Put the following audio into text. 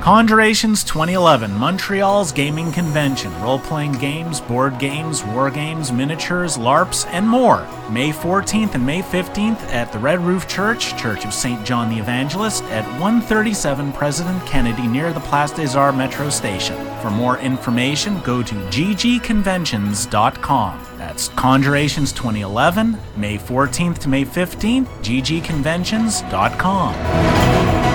Conjurations 2011, Montreal's gaming convention. Role playing games, board games, war games, miniatures, LARPs, and more. May 14th and May 15th at the Red Roof Church, Church of St. John the Evangelist, at 137 President Kennedy near the Place des Arts Metro Station. For more information, go to ggconventions.com. That's Conjurations 2011, May 14th to May 15th, ggconventions.com.